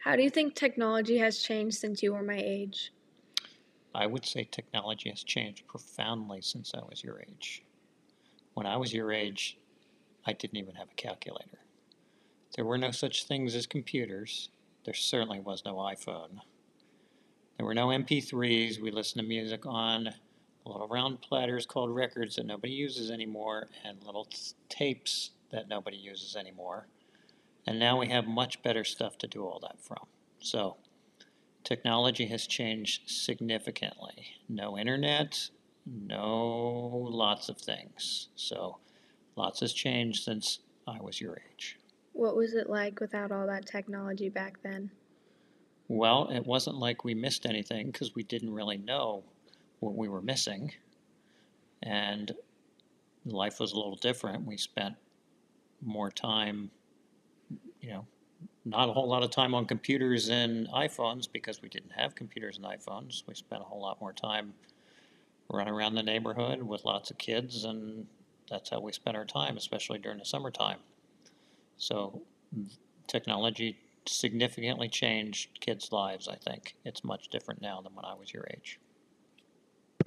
How do you think technology has changed since you were my age? I would say technology has changed profoundly since I was your age. When I was your age, I didn't even have a calculator. There were no such things as computers. There certainly was no iPhone. There were no MP3s. We listened to music on little round platters called records that nobody uses anymore, and little tapes that nobody uses anymore. And now we have much better stuff to do all that from. So, technology has changed significantly. No internet, no lots of things. So, lots has changed since I was your age. What was it like without all that technology back then? Well, it wasn't like we missed anything because we didn't really know what we were missing. And life was a little different. We spent more time, not a whole lot of time on computers and iPhones because we didn't have computers and iPhones. We spent a whole lot more time running around the neighborhood with lots of kids, and that's how we spent our time, especially during the summertime. So, technology significantly changed kids' lives, I think. It's much different now than when I was your age.